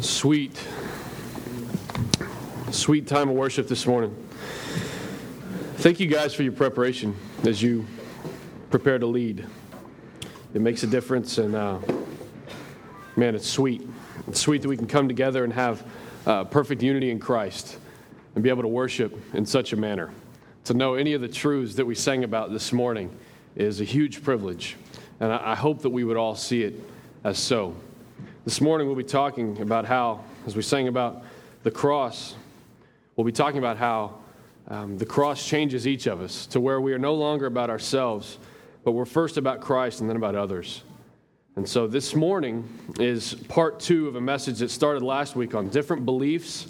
sweet, sweet time of worship this morning. Thank you guys for your preparation as you prepare to lead. It makes a difference, and uh, man, it's sweet. It's sweet that we can come together and have uh, perfect unity in Christ and be able to worship in such a manner. To know any of the truths that we sang about this morning is a huge privilege, and I, I hope that we would all see it as so. This morning, we'll be talking about how, as we sang about the cross, we'll be talking about how um, the cross changes each of us to where we are no longer about ourselves, but we're first about Christ and then about others. And so this morning is part two of a message that started last week on different beliefs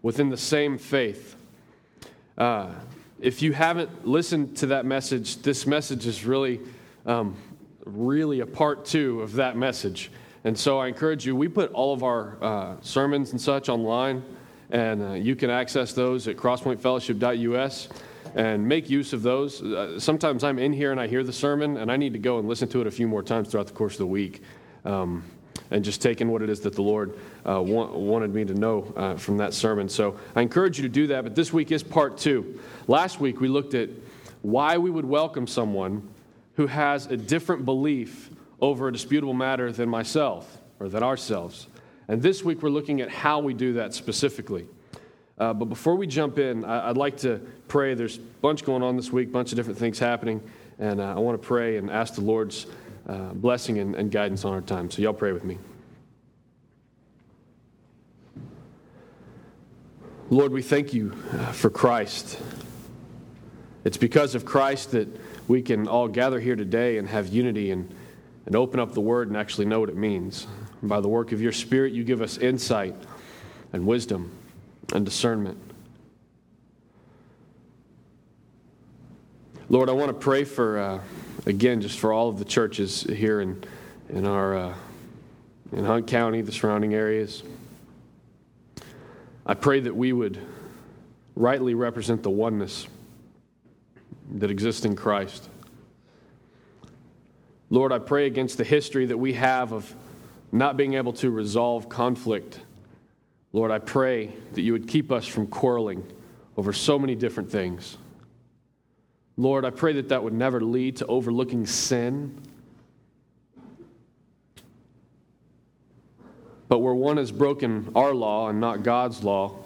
within the same faith. Uh, if you haven't listened to that message, this message is really, um, really a part two of that message. And so I encourage you, we put all of our uh, sermons and such online, and uh, you can access those at crosspointfellowship.us and make use of those. Uh, sometimes I'm in here and I hear the sermon, and I need to go and listen to it a few more times throughout the course of the week. Um, and just taking what it is that the Lord uh, wa- wanted me to know uh, from that sermon. So I encourage you to do that. But this week is part two. Last week we looked at why we would welcome someone who has a different belief over a disputable matter than myself or than ourselves. And this week we're looking at how we do that specifically. Uh, but before we jump in, I, would like to pray. There's a bunch going on this week, a bunch of different things happening, and uh, I want to pray and ask the Lord's uh, blessing and, and guidance on our time. So, y'all pray with me. Lord, we thank you uh, for Christ. It's because of Christ that we can all gather here today and have unity and and open up the Word and actually know what it means. And by the work of your Spirit, you give us insight and wisdom and discernment. Lord, I want to pray for, uh, again, just for all of the churches here in, in our, uh, in Hunt County, the surrounding areas. I pray that we would rightly represent the oneness that exists in Christ. Lord, I pray against the history that we have of not being able to resolve conflict. Lord, I pray that you would keep us from quarreling over so many different things. Lord, I pray that that would never lead to overlooking sin. But where one has broken our law and not God's law,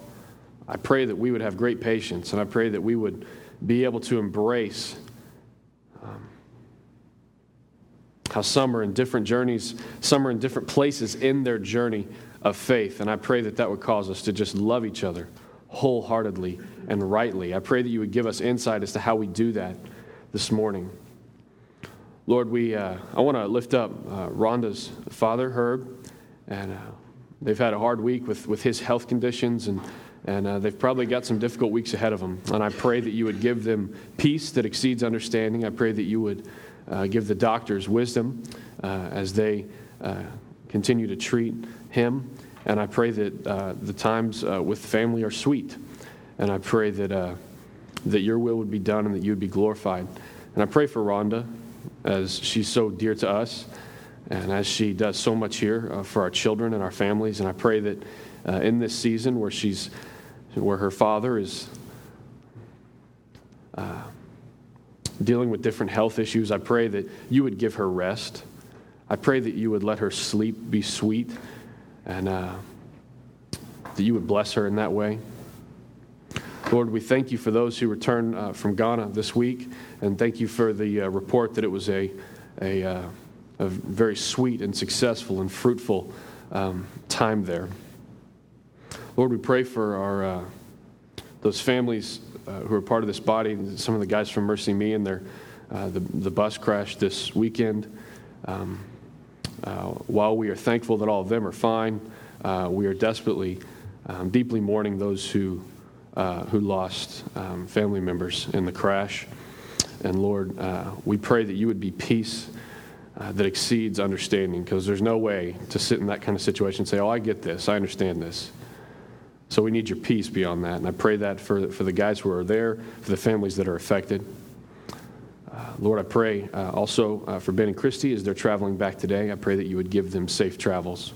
I pray that we would have great patience and I pray that we would be able to embrace how some are in different journeys, some are in different places in their journey of faith. And I pray that that would cause us to just love each other wholeheartedly and rightly. I pray that you would give us insight as to how we do that this morning. Lord, we, uh, I want to lift up uh, Rhonda's father, Herb, and uh, they've had a hard week with, with his health conditions, and, and uh, they've probably got some difficult weeks ahead of them. And I pray that you would give them peace that exceeds understanding. I pray that you would uh, give the doctors wisdom uh, as they uh, continue to treat him. And I pray that uh, the times uh, with family are sweet. And I pray that, that your will would be done and that you would be glorified. And I pray for Rhonda as she's so dear to us and as she does so much here for our children and our families. And I pray that in this season where she's where her father is uh, dealing with different health issues. I pray that you would give her rest. I pray that you would let her sleep be sweet and uh, that you would bless her in that way. Lord, we thank you for those who returned uh, from Ghana this week, and thank you for the uh, report that it was a, a, uh, a, very sweet and successful and fruitful um, time there. Lord, we pray for our, uh, those families who are part of this body, some of the guys from MercyMe and their, uh, the, the bus crash this weekend. Um, uh, while we are thankful that all of them are fine, uh, we are desperately, um, deeply mourning those who, uh, who lost um, family members in the crash. And Lord, uh, we pray that you would be peace that exceeds understanding, because there's no way to sit in that kind of situation and say, Oh, I get this, I understand this. So we need your peace beyond that. And I pray that for, for the guys who are there, for the families that are affected. Uh, Lord, I pray uh, also uh, for Ben and Christy as they're traveling back today. I pray that you would give them safe travels.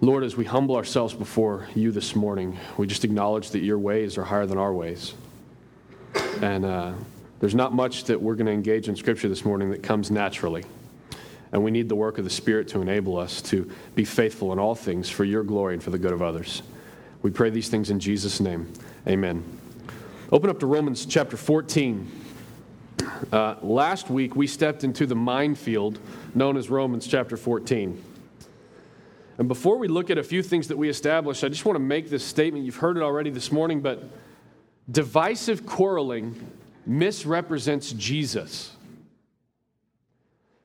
Lord, as we humble ourselves before you this morning, we just acknowledge that your ways are higher than our ways. And uh, there's not much that we're going to engage in Scripture this morning that comes naturally. And we need the work of the Spirit to enable us to be faithful in all things for your glory and for the good of others. We pray these things in Jesus' name. Amen. Open up to Romans chapter 14. Uh, last week, we stepped into the minefield known as Romans chapter 14. And before we look at a few things that we established, I just want to make this statement. You've heard it already this morning, but divisive quarreling misrepresents Jesus.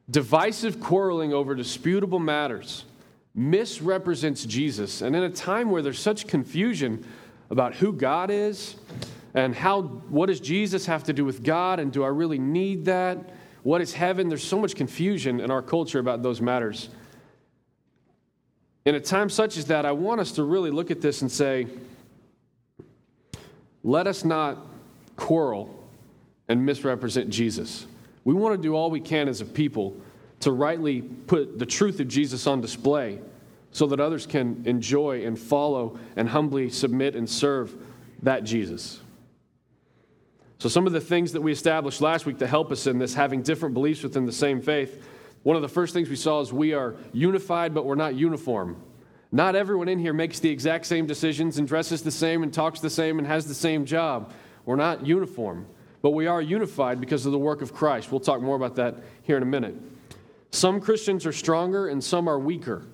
Divisive quarreling over disputable matters misrepresents Jesus. And in a time where there's such confusion about who God is and how what does Jesus have to do with God and do I really need that? What is heaven? There's so much confusion in our culture about those matters. In a time such as that, I want us to really look at this and say, let us not quarrel and misrepresent Jesus. We want to do all we can as a people to rightly put the truth of Jesus on display so that others can enjoy and follow and humbly submit and serve that Jesus. So, some of the things that we established last week to help us in this, having different beliefs within the same faith, one of the first things we saw is we are unified, but we're not uniform. Not everyone in here makes the exact same decisions and dresses the same and talks the same and has the same job. We're not uniform, but we are unified because of the work of Christ. We'll talk more about that here in a minute. Some Christians are stronger and some are weaker.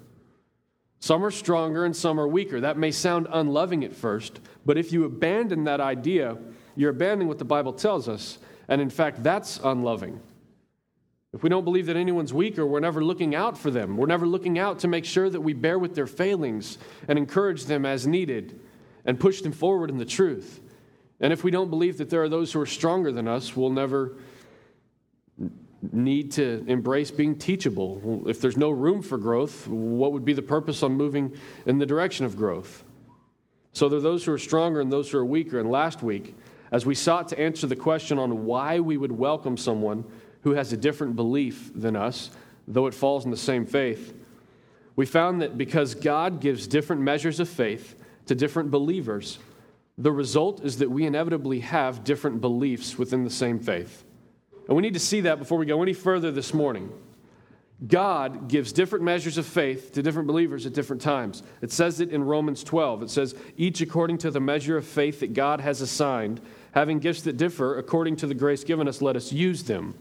Some are stronger and some are weaker. That may sound unloving at first, but if you abandon that idea, you're abandoning what the Bible tells us. And in fact, that's unloving. If we don't believe that anyone's weaker, we're never looking out for them. We're never looking out to make sure that we bear with their failings and encourage them as needed and push them forward in the truth. And if we don't believe that there are those who are stronger than us, we'll never need to embrace being teachable. If there's no room for growth, what would be the purpose on moving in the direction of growth? So there are those who are stronger and those who are weaker. And last week, as we sought to answer the question on why we would welcome someone who has a different belief than us, though it falls in the same faith, we found that because God gives different measures of faith to different believers, the result is that we inevitably have different beliefs within the same faith. And we need to see that before we go any further this morning. God gives different measures of faith to different believers at different times. It says it in Romans 12. It says, each according to the measure of faith that God has assigned, having gifts that differ according to the grace given us, let us use them.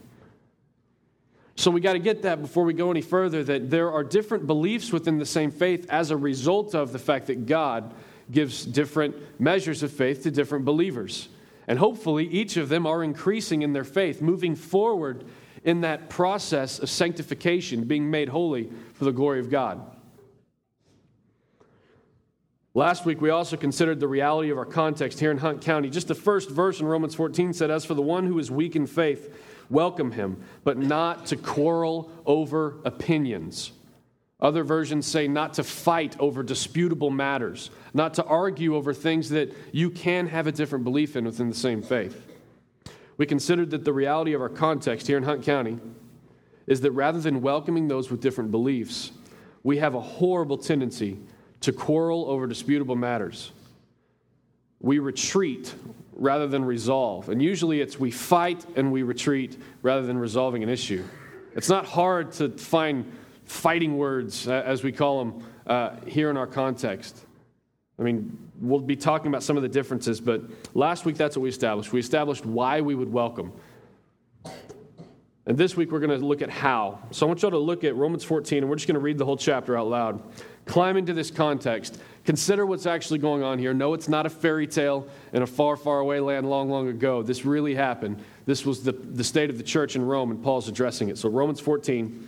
So we got to get that before we go any further that there are different beliefs within the same faith as a result of the fact that God gives different measures of faith to different believers. And hopefully, each of them are increasing in their faith, moving forward in that process of sanctification, being made holy for the glory of God. Last week, we also considered the reality of our context here in Hunt County. Just the first verse in Romans 14 said, As for the one who is weak in faith, welcome him, but not to quarrel over opinions. Other versions say not to fight over disputable matters, not to argue over things that you can have a different belief in within the same faith. We considered that the reality of our context here in Hunt County is that rather than welcoming those with different beliefs, we have a horrible tendency to quarrel over disputable matters. We retreat rather than resolve. And usually it's we fight and we retreat rather than resolving an issue. It's not hard to find fighting words, as we call them, uh, here in our context. I mean, we'll be talking about some of the differences, but last week that's what we established. We established why we would welcome. And this week we're going to look at how. So I want y'all to look at Romans 14, and we're just going to read the whole chapter out loud. Climb into this context. Consider what's actually going on here. No, it's not a fairy tale in a far, far away land long, long ago. This really happened. This was the, the state of the church in Rome, and Paul's addressing it. So, Romans 14,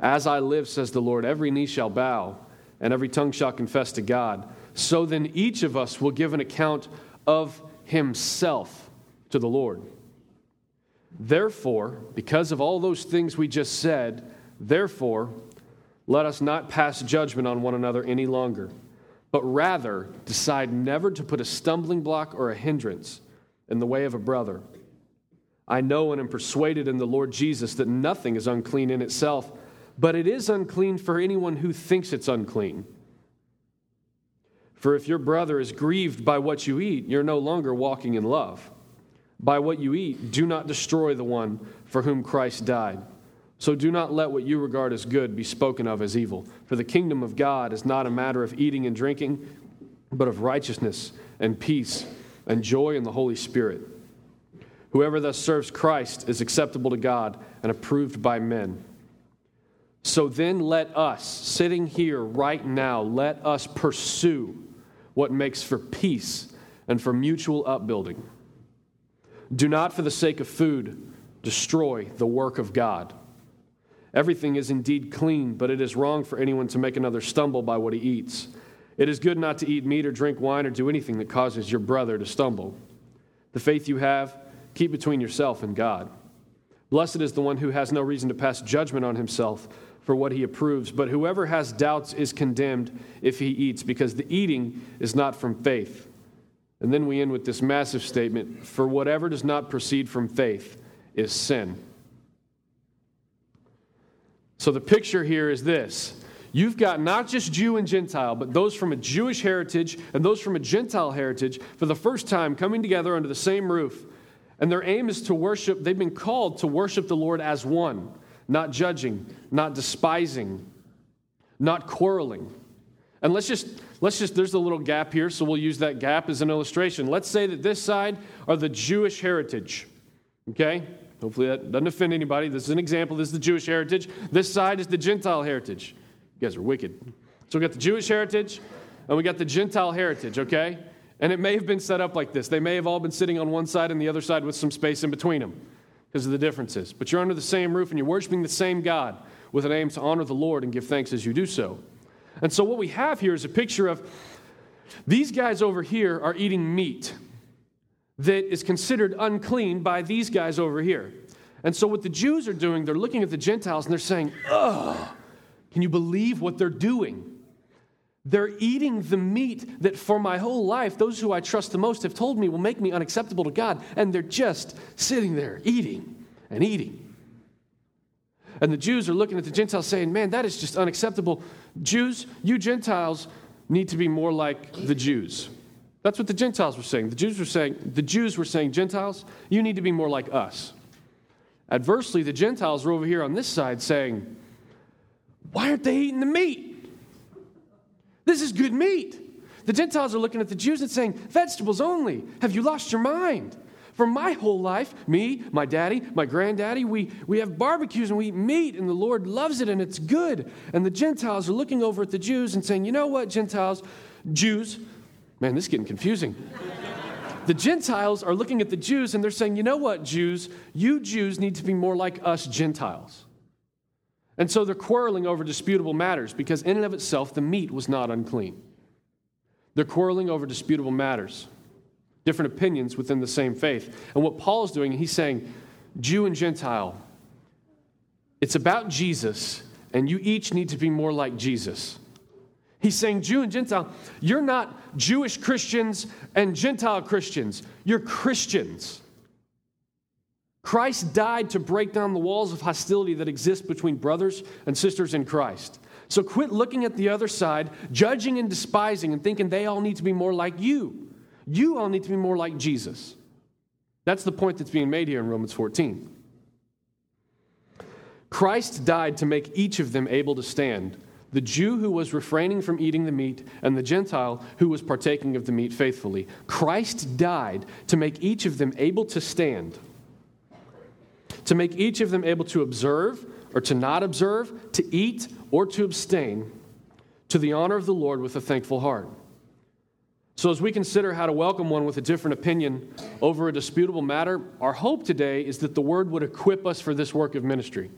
As I live, says the Lord, every knee shall bow, and every tongue shall confess to God. So then each of us will give an account of himself to the Lord. Therefore, because of all those things we just said, therefore, let us not pass judgment on one another any longer, but rather decide never to put a stumbling block or a hindrance in the way of a brother. I know and am persuaded in the Lord Jesus that nothing is unclean in itself, but it is unclean for anyone who thinks it's unclean. For if your brother is grieved by what you eat, you're no longer walking in love. By what you eat, do not destroy the one for whom Christ died. So do not let what you regard as good be spoken of as evil. For the kingdom of God is not a matter of eating and drinking, but of righteousness and peace and joy in the Holy Spirit. Whoever thus serves Christ is acceptable to God and approved by men. So then let us, sitting here right now, let us pursue what makes for peace and for mutual upbuilding. Do not, for the sake of food, destroy the work of God. Everything is indeed clean, but it is wrong for anyone to make another stumble by what he eats. It is good not to eat meat or drink wine or do anything that causes your brother to stumble. The faith you have, keep between yourself and God. Blessed is the one who has no reason to pass judgment on himself for what he approves. But whoever has doubts is condemned if he eats, because the eating is not from faith. And then we end with this massive statement For whatever does not proceed from faith is sin. So the picture here is this. You've got not just Jew and Gentile, but those from a Jewish heritage and those from a Gentile heritage for the first time coming together under the same roof. And their aim is to worship, they've been called to worship the Lord as one not judging, not despising, not quarreling. And let's just, let's just, there's a little gap here, so we'll use that gap as an illustration. Let's say that this side are the Jewish heritage, okay? Hopefully that doesn't offend anybody. This is an example. This is the Jewish heritage. This side is the Gentile heritage. You guys are wicked. So we got the Jewish heritage and we got the Gentile heritage, okay? And it may have been set up like this. They may have all been sitting on one side and the other side with some space in between them because of the differences. But you're under the same roof and you're worshiping the same God with an aim to honor the Lord and give thanks as you do so. And so, what we have here is a picture of these guys over here are eating meat that is considered unclean by these guys over here. And so, what the Jews are doing, they're looking at the Gentiles and they're saying, Ugh, can you believe what they're doing? They're eating the meat that for my whole life, those who I trust the most have told me will make me unacceptable to God. And they're just sitting there eating and eating. And the Jews are looking at the Gentiles saying, Man, that is just unacceptable. Jews, you Gentiles need to be more like the Jews. That's what the Gentiles were saying. The Jews were saying, the Jews were saying, Gentiles, you need to be more like us. Adversely, the Gentiles were over here on this side saying, Why aren't they eating the meat? This is good meat. The Gentiles are looking at the Jews and saying, Vegetables only. Have you lost your mind? For my whole life, me, my daddy, my granddaddy, we, we have barbecues and we eat meat, and the Lord loves it and it's good. And the Gentiles are looking over at the Jews and saying, You know what, Gentiles, Jews, man, this is getting confusing. the Gentiles are looking at the Jews and they're saying, You know what, Jews, you Jews need to be more like us Gentiles. And so they're quarreling over disputable matters because, in and of itself, the meat was not unclean. They're quarreling over disputable matters, different opinions within the same faith. And what Paul is doing, he's saying, Jew and Gentile, it's about Jesus, and you each need to be more like Jesus. He's saying, Jew and Gentile, you're not Jewish Christians and Gentile Christians. You're Christians. Christ died to break down the walls of hostility that exist between brothers and sisters in Christ. So quit looking at the other side, judging and despising, and thinking they all need to be more like you. You all need to be more like Jesus. That's the point that's being made here in Romans 14. Christ died to make each of them able to stand the Jew who was refraining from eating the meat and the Gentile who was partaking of the meat faithfully. Christ died to make each of them able to stand, to make each of them able to observe or to not observe, to eat or to abstain, to the honor of the Lord with a thankful heart. So, as we consider how to welcome one with a different opinion over a disputable matter, our hope today is that the word would equip us for this work of ministry,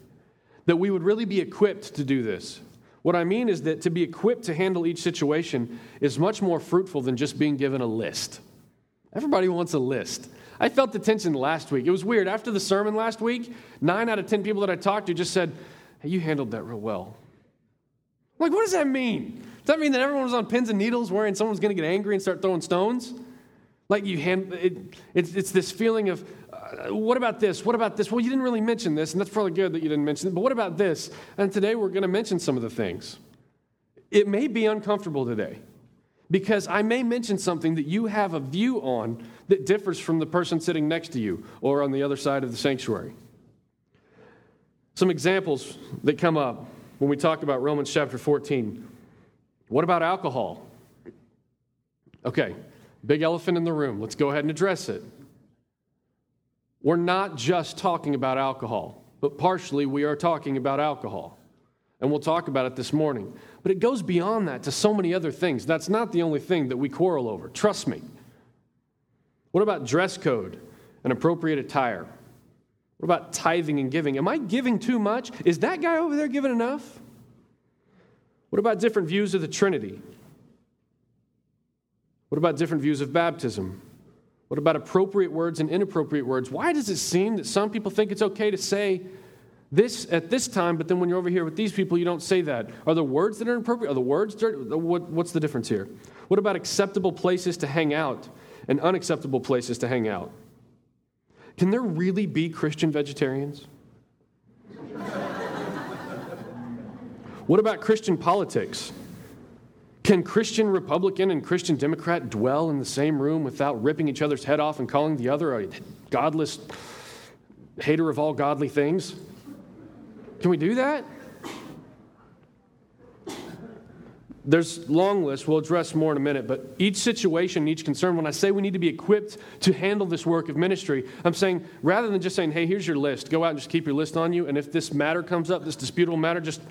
that we would really be equipped to do this. What I mean is that to be equipped to handle each situation is much more fruitful than just being given a list. Everybody wants a list. I felt the tension last week. It was weird. After the sermon last week, nine out of 10 people that I talked to just said, Hey, you handled that real well. I'm like, what does that mean? Does that mean that everyone was on pins and needles worrying someone's going to get angry and start throwing stones? Like you hand, it, it's, it's this feeling of, uh, what about this? What about this? Well, you didn't really mention this, and that's probably good that you didn't mention it, but what about this? And today we're going to mention some of the things. It may be uncomfortable today because I may mention something that you have a view on that differs from the person sitting next to you or on the other side of the sanctuary. Some examples that come up when we talk about Romans chapter 14. What about alcohol? Okay, Big elephant in the room. Let's go ahead and address it. We're not just talking about alcohol, but partially we are talking about alcohol. And we'll talk about it this morning. But it goes beyond that to so many other things. That's not the only thing that we quarrel over. Trust me. What about dress code and appropriate attire? What about tithing and giving? Am I giving too much? Is that guy over there giving enough? What about different views of the Trinity? What about different views of baptism? What about appropriate words and inappropriate words? Why does it seem that some people think it's okay to say this at this time, but then when you're over here with these people, you don't say that? Are the words that are inappropriate? Are the words dirty? What, what's the difference here? What about acceptable places to hang out and unacceptable places to hang out? Can there really be Christian vegetarians? what about Christian politics? Can Christian Republican and Christian Democrat dwell in the same room without ripping each other's head off and calling the other a godless hater of all godly things? Can we do that? There's long list. We'll address more in a minute, but each situation, and each concern, when I say we need to be equipped to handle this work of ministry, I'm saying rather than just saying, hey, here's your list, go out and just keep your list on you, and if this matter comes up, this disputable matter, just,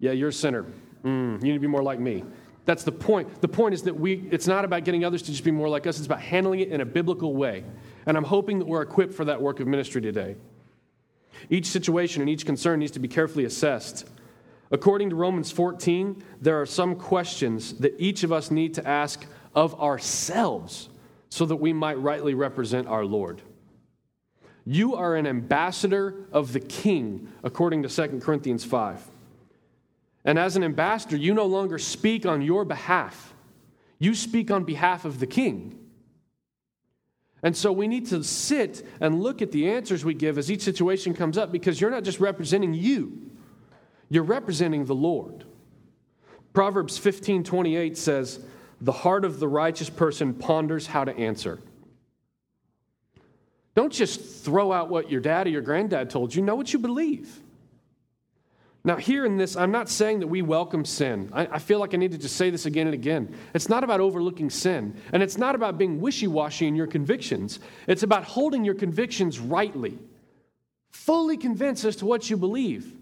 yeah, you're a sinner. Mm, you need to be more like me. That's the point. The point is that we, it's not about getting others to just be more like us, it's about handling it in a biblical way. And I'm hoping that we're equipped for that work of ministry today. Each situation and each concern needs to be carefully assessed. According to Romans 14, there are some questions that each of us need to ask of ourselves so that we might rightly represent our Lord. You are an ambassador of the king, according to 2 Corinthians 5. And as an ambassador, you no longer speak on your behalf, you speak on behalf of the king. And so we need to sit and look at the answers we give as each situation comes up because you're not just representing you, you're representing the Lord. Proverbs 15 28 says, The heart of the righteous person ponders how to answer. Don't just throw out what your dad or your granddad told you, know what you believe. Now, here in this, I'm not saying that we welcome sin. I, I, feel like I need to just say this again and again. It's not about overlooking sin, and it's not about being wishy washy in your convictions. It's about holding your convictions rightly, fully convinced as to what you believe,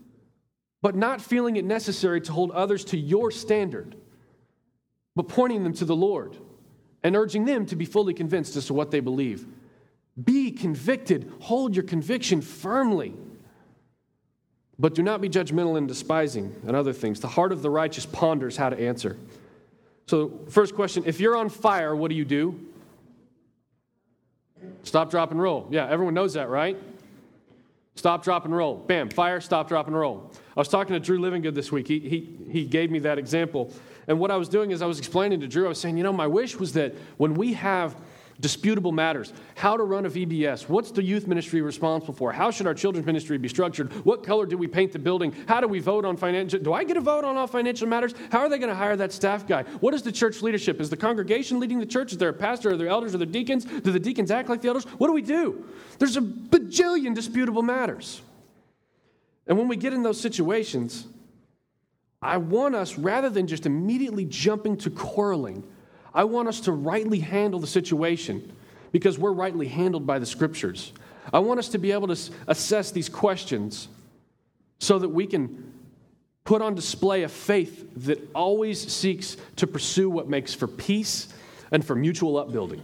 but not feeling it necessary to hold others to your standard, but pointing them to the Lord and urging them to be fully convinced as to what they believe. Be convicted, hold your conviction firmly. But do not be judgmental and despising and other things. The heart of the righteous ponders how to answer. So, first question if you're on fire, what do you do? Stop, drop, and roll. Yeah, everyone knows that, right? Stop, drop, and roll. Bam, fire, stop, drop, and roll. I was talking to Drew Livingood this week. He, he, he gave me that example. And what I was doing is I was explaining to Drew, I was saying, you know, my wish was that when we have disputable matters, how to run a VBS, what's the youth ministry responsible for, how should our children's ministry be structured, what color do we paint the building, how do we vote on financial, do I get a vote on all financial matters? How are they going to hire that staff guy? What is the church leadership? Is the congregation leading the church? Is there a pastor? Are there elders? Are there deacons? Do the deacons act like the elders? What do we do? There's a bajillion disputable matters. And when we get in those situations, I want us, rather than just immediately jumping to quarreling, I want us to rightly handle the situation because we're rightly handled by the scriptures. I want us to be able to assess these questions so that we can put on display a faith that always seeks to pursue what makes for peace and for mutual upbuilding.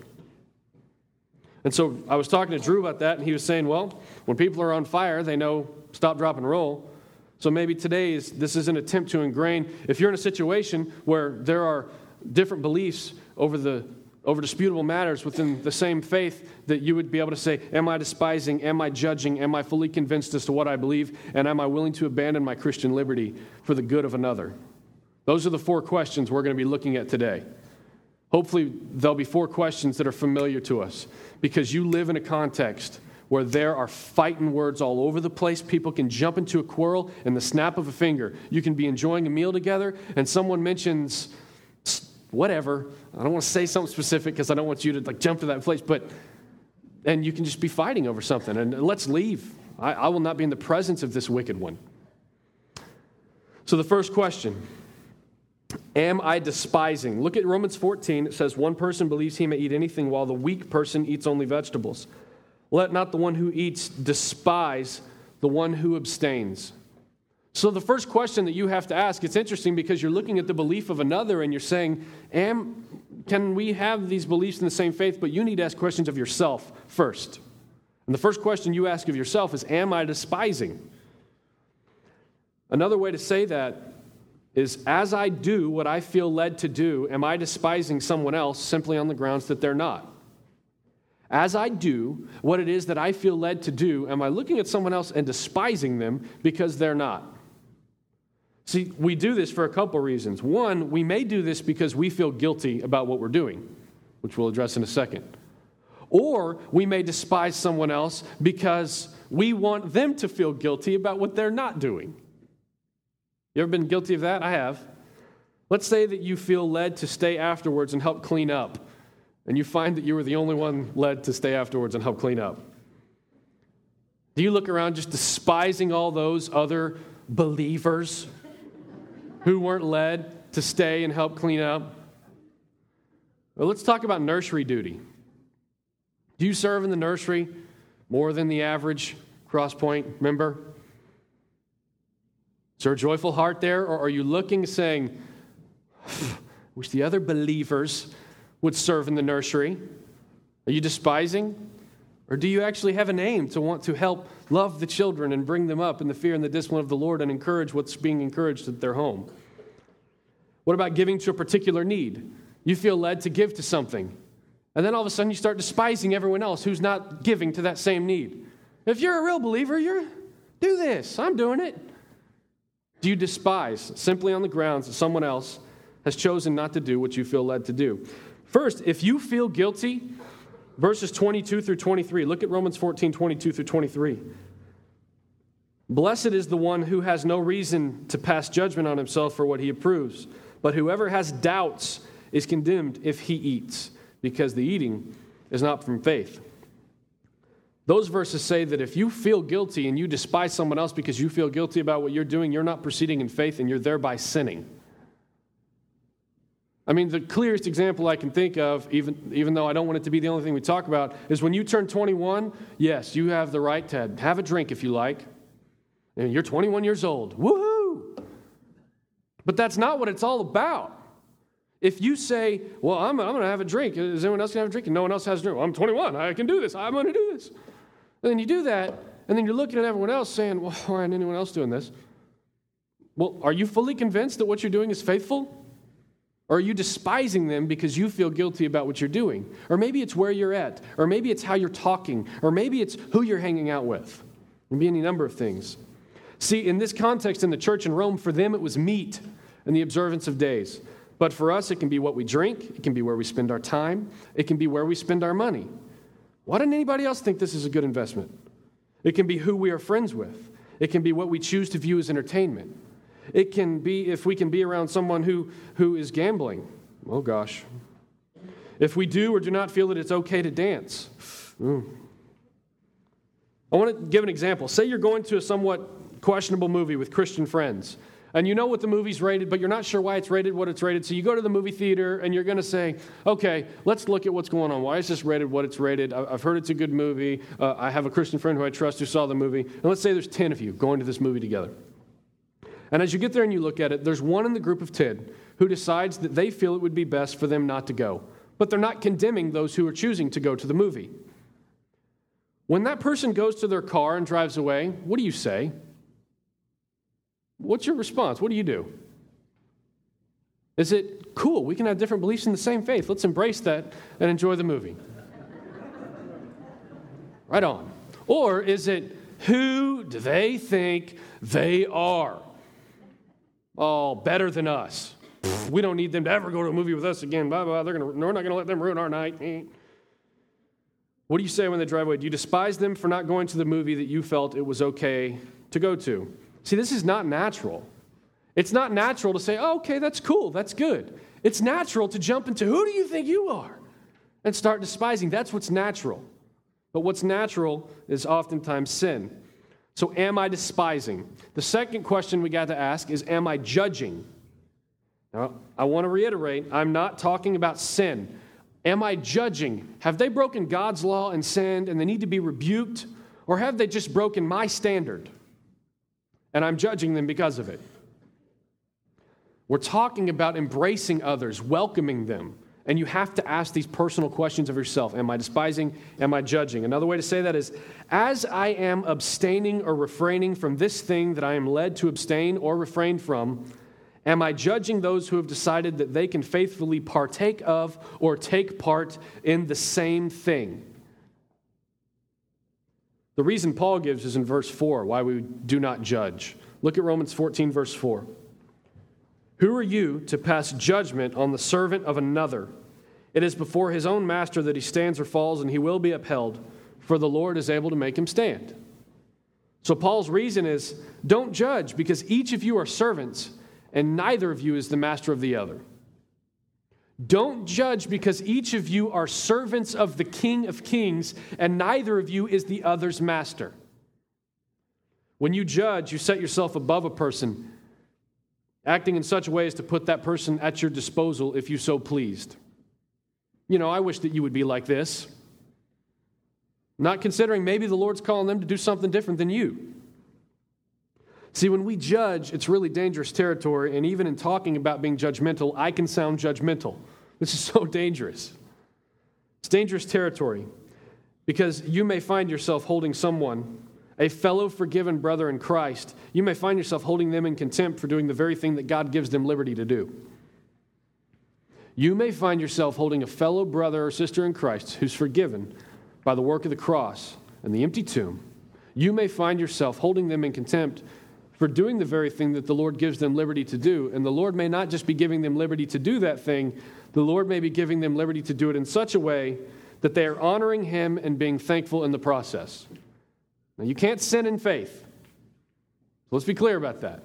And so I was talking to Drew about that, and he was saying, well, when people are on fire, they know stop, drop, and roll. So maybe today is, this is an attempt to ingrain. If you're in a situation where there are different beliefs over the over disputable matters within the same faith that you would be able to say, Am I despising? Am I judging? Am I fully convinced as to what I believe? And am I willing to abandon my Christian liberty for the good of another? Those are the four questions we're going to be looking at today. Hopefully, there'll be four questions that are familiar to us because you live in a context where there are fighting words all over the place. People can jump into a quarrel in the snap of a finger. You can be enjoying a meal together, and someone mentions whatever. I don't want to say something specific because I don't want you to like jump to that place, but and you can just be fighting over something. And let's leave. I, I will not be in the presence of this wicked one. So the first question Am I despising? Look at Romans 14. It says, One person believes he may eat anything, while the weak person eats only vegetables. Let not the one who eats despise the one who abstains. So the first question that you have to ask, it's interesting because you're looking at the belief of another and you're saying, Am, can we have these beliefs in the same faith? But you need to ask questions of yourself first. And the first question you ask of yourself is, Am I despising? Another way to say that is, As I do what I feel led to do, am I despising someone else simply on the grounds that they're not? As I do what it is that I feel led to do, am I looking at someone else and despising them because they're not? See, we do this for a couple reasons. One, we may do this because we feel guilty about what we're doing, which we'll address in a second. Or we may despise someone else because we want them to feel guilty about what they're not doing. You ever been guilty of that? I have. Let's say that you feel led to stay afterwards and help clean up and you find that you were the only one led to stay afterwards and help clean up? Do you look around just despising all those other believers who weren't led to stay and help clean up? Well, let's talk about nursery duty. Do you serve in the nursery more than the average Crosspoint member? Is there a joyful heart there, or are you looking saying, wish the other believers would serve in the nursery? Are you despising? Or do you actually have an aim to want to help love the children and bring them up in the fear and the discipline of the Lord and encourage what's being encouraged at their home? What about giving to a particular need? You feel led to give to something, and then all of a sudden you start despising everyone else who's not giving to that same need. If you're a real believer, you're do this. I'm doing it. Do you despise simply on the grounds that someone else has chosen not to do what you feel led to do? First, if you feel guilty, verses 22 through 23, look at Romans 14, 22 through 23. Blessed is the one who has no reason to pass judgment on himself for what he approves, but whoever has doubts is condemned if he eats, because the eating is not from faith. Those verses say that if you feel guilty and you despise someone else because you feel guilty about what you're doing, you're not proceeding in faith and you're thereby sinning. I mean, the clearest example I can think of, even, even though I don't want it to be the only thing we talk about, is when you turn 21, yes, you have the right to have a drink if you like. And you're 21 years old. Woohoo! But that's not what it's all about. If you say, well, I'm, I'm going to have a drink, is anyone else going to have a drink? And no one else has a drink. Well, I'm 21. I can do this. I'm going to do this. And then you do that, and then you're looking at everyone else saying, well, why isn't anyone else doing this? Well, are you fully convinced that what you're doing is faithful? Or are you despising them because you feel guilty about what you're doing? Or maybe it's where you're at. Or maybe it's how you're talking. Or maybe it's who you're hanging out with. It can be any number of things. See, in this context in the church in Rome, for them it was meat and the observance of days. But for us, it can be what we drink, it can be where we spend our time, it can be where we spend our money. Why doesn't anybody else think this is a good investment? It can be who we are friends with, it can be what we choose to view as entertainment. It can be if we can be around someone who, who is gambling. Oh gosh. If we do or do not feel that it's okay to dance. Ooh. I want to give an example. Say you're going to a somewhat questionable movie with Christian friends and you know what the movie's rated, but you're not sure why it's rated what it's rated. So you go to the movie theater and you're going to say, okay, let's look at what's going on. Why is this rated what it's rated? I've heard it's a good movie. Uh, I have a Christian friend who I trust who saw the movie. And let's say there's 10 of you going to this movie together. And as you get there and you look at it, there's one in the group of 10 who decides that they feel it would be best for them not to go. But they're not condemning those who are choosing to go to the movie. When that person goes to their car and drives away, what do you say? What's your response? What do you do? Is it cool? We can have different beliefs in the same faith. Let's embrace that and enjoy the movie. right on. Or is it who do they think they are? Oh, better than us. We don't need them to ever go to a movie with us again. Blah, blah. They're gonna, we're not going to let them ruin our night. What do you say when they drive away? Do you despise them for not going to the movie that you felt it was okay to go to? See, this is not natural. It's not natural to say, oh, okay, that's cool, that's good. It's natural to jump into who do you think you are and start despising. That's what's natural. But what's natural is oftentimes sin. So, am I despising? The second question we got to ask is, am I judging? Now, I want to reiterate, I'm not talking about sin. Am I judging? Have they broken God's law and sinned and they need to be rebuked? Or have they just broken my standard? and I'm judging them because of it. We're talking about embracing others, welcoming them. And you have to ask these personal questions of yourself Am I despising? Am I judging? Another way to say that is As I am abstaining or refraining from this thing that I am led to abstain or refrain from, am I judging those who have decided that they can faithfully partake of or take part in the same thing? The reason Paul gives is in verse 4 why we do not judge. Look at Romans 14, verse 4. Who are you to pass judgment on the servant of another? It is before his own master that he stands or falls, and he will be upheld, for the Lord is able to make him stand. So, Paul's reason is don't judge, because each of you are servants, and neither of you is the master of the other. Don't judge because each of you are servants of the King of Kings, and neither of you is the other's master. When you judge, you set yourself above a person, acting in such a way as to put that person at your disposal if you so pleased. You know, I wish that you would be like this. Not considering maybe the Lord's calling them to do something different than you. See, when we judge, it's really dangerous territory, and even in talking about being judgmental, I can sound judgmental. This is so dangerous. It's dangerous territory because you may find yourself holding someone, a fellow forgiven brother in Christ, you may find yourself holding them in contempt for doing the very thing that God gives them liberty to do. You may find yourself holding a fellow brother or sister in Christ who's forgiven by the work of the cross and the empty tomb. You may find yourself holding them in contempt for doing the very thing that the Lord gives them liberty to do. And the Lord may not just be giving them liberty to do that thing, the Lord may be giving them liberty to do it in such a way that they are honoring Him and being thankful in the process. Now, you can't sin in faith. Let's be clear about that.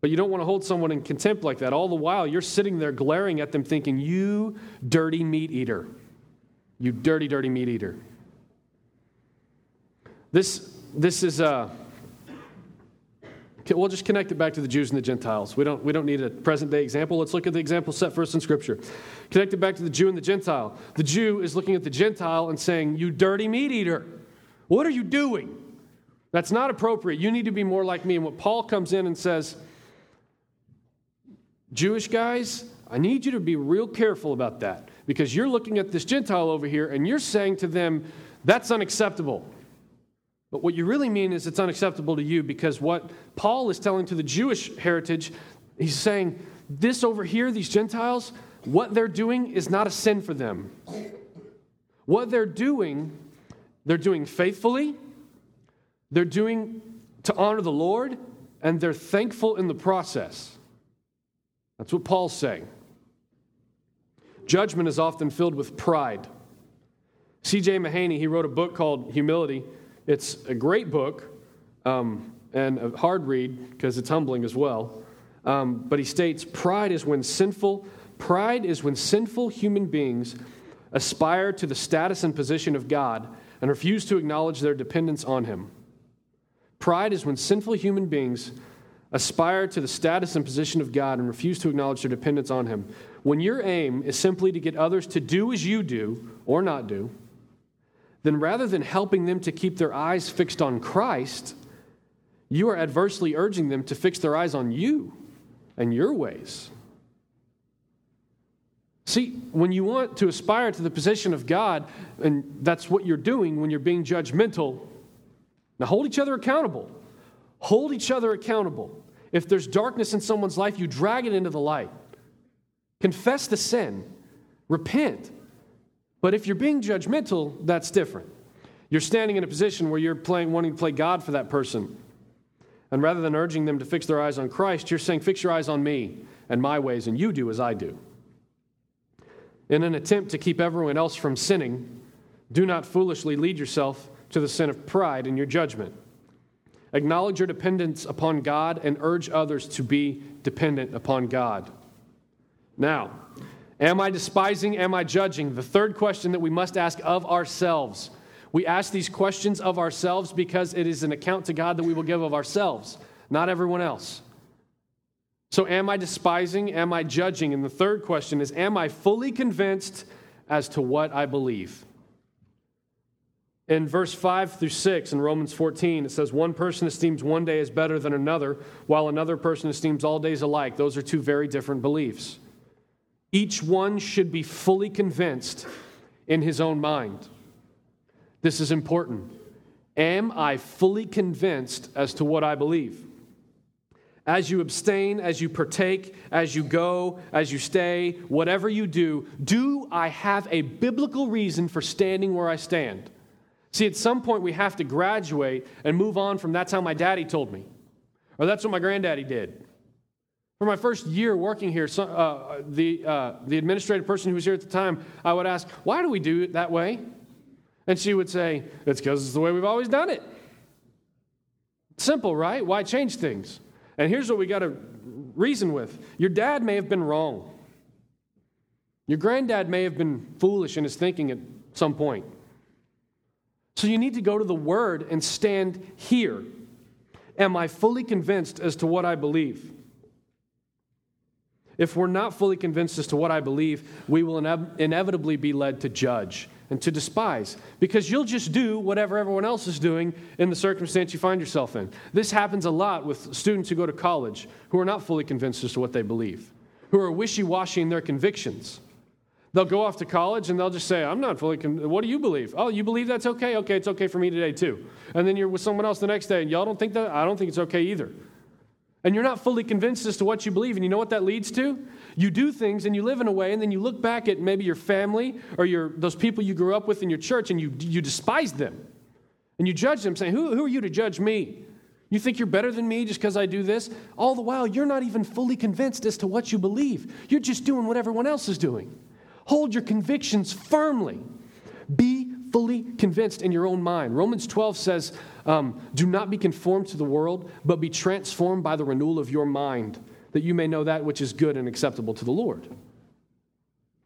But you don't want to hold someone in contempt like that. All the while, you're sitting there glaring at them, thinking, You dirty meat eater. You dirty, dirty meat eater. This, this is. Uh, We'll just connect it back to the Jews and the Gentiles. We don't, we don't need a present day example. Let's look at the example set for us in Scripture. Connect it back to the Jew and the Gentile. The Jew is looking at the Gentile and saying, You dirty meat eater, what are you doing? That's not appropriate. You need to be more like me. And what Paul comes in and says, Jewish guys, I need you to be real careful about that because you're looking at this Gentile over here and you're saying to them, That's unacceptable. But what you really mean is it's unacceptable to you because what Paul is telling to the Jewish heritage, he's saying, this over here, these Gentiles, what they're doing is not a sin for them. What they're doing, they're doing faithfully, they're doing to honor the Lord, and they're thankful in the process. That's what Paul's saying. Judgment is often filled with pride. C.J. Mahaney, he wrote a book called Humility. It's a great book um, and a hard read because it's humbling as well. Um, but he states pride is when sinful, pride is when sinful human beings aspire to the status and position of God and refuse to acknowledge their dependence on Him. Pride is when sinful human beings aspire to the status and position of God and refuse to acknowledge their dependence on Him. When your aim is simply to get others to do as you do or not do, then rather than helping them to keep their eyes fixed on Christ, you are adversely urging them to fix their eyes on you and your ways. See, when you want to aspire to the position of God, and that's what you're doing when you're being judgmental, now hold each other accountable. Hold each other accountable. If there's darkness in someone's life, you drag it into the light. Confess the sin, repent. But if you're being judgmental, that's different. You're standing in a position where you're playing, wanting to play God for that person. And rather than urging them to fix their eyes on Christ, you're saying, Fix your eyes on me and my ways, and you do as I do. In an attempt to keep everyone else from sinning, do not foolishly lead yourself to the sin of pride in your judgment. Acknowledge your dependence upon God and urge others to be dependent upon God. Now, am I despising? Am I judging? The third question that we must ask of ourselves. We ask these questions of ourselves because it is an account to God that we will give of ourselves, not everyone else. So, am I despising? Am I judging? And the third question is Am I fully convinced as to what I believe? In verse 5 through 6 in Romans 14, it says, One person esteems one day as better than another, while another person esteems all days alike. Those are two very different beliefs. Each one should be fully convinced in his own mind. This is important. Am I fully convinced as to what I believe? As you abstain, as you partake, as you go, as you stay, whatever you do, do I have a biblical reason for standing where I stand? See, at some point we have to graduate and move on from that's how my daddy told me, or that's what my granddaddy did. For my first year working here, so, uh, the, uh, the administrative person who was here at the time, I would ask, Why do we do it that way? And she would say, It's because it's the way we've always done it. Simple, right? Why change things? And here's what we got to reason with your dad may have been wrong. Your granddad may have been foolish in his thinking at some point. So you need to go to the Word and stand here. Am I fully convinced as to what I believe? If we're not fully convinced as to what I believe, we will ine- inevitably be led to judge and to despise because you'll just do whatever everyone else is doing in the circumstance you find yourself in. This happens a lot with students who go to college who are not fully convinced as to what they believe, who are wishy washy in their convictions. They'll go off to college and they'll just say, I'm not fully convinced. What do you believe? Oh, you believe that's okay? Okay, it's okay for me today too. And then you're with someone else the next day and y'all don't think that? I don't think it's okay either. And you're not fully convinced as to what you believe. And you know what that leads to? You do things and you live in a way, and then you look back at maybe your family or your, those people you grew up with in your church and you, you despise them. And you judge them, saying, who, who are you to judge me? You think you're better than me just because I do this? All the while, you're not even fully convinced as to what you believe. You're just doing what everyone else is doing. Hold your convictions firmly. Be fully convinced in your own mind. Romans 12 says, um, Do not be conformed to the world, but be transformed by the renewal of your mind that you may know that which is good and acceptable to the Lord.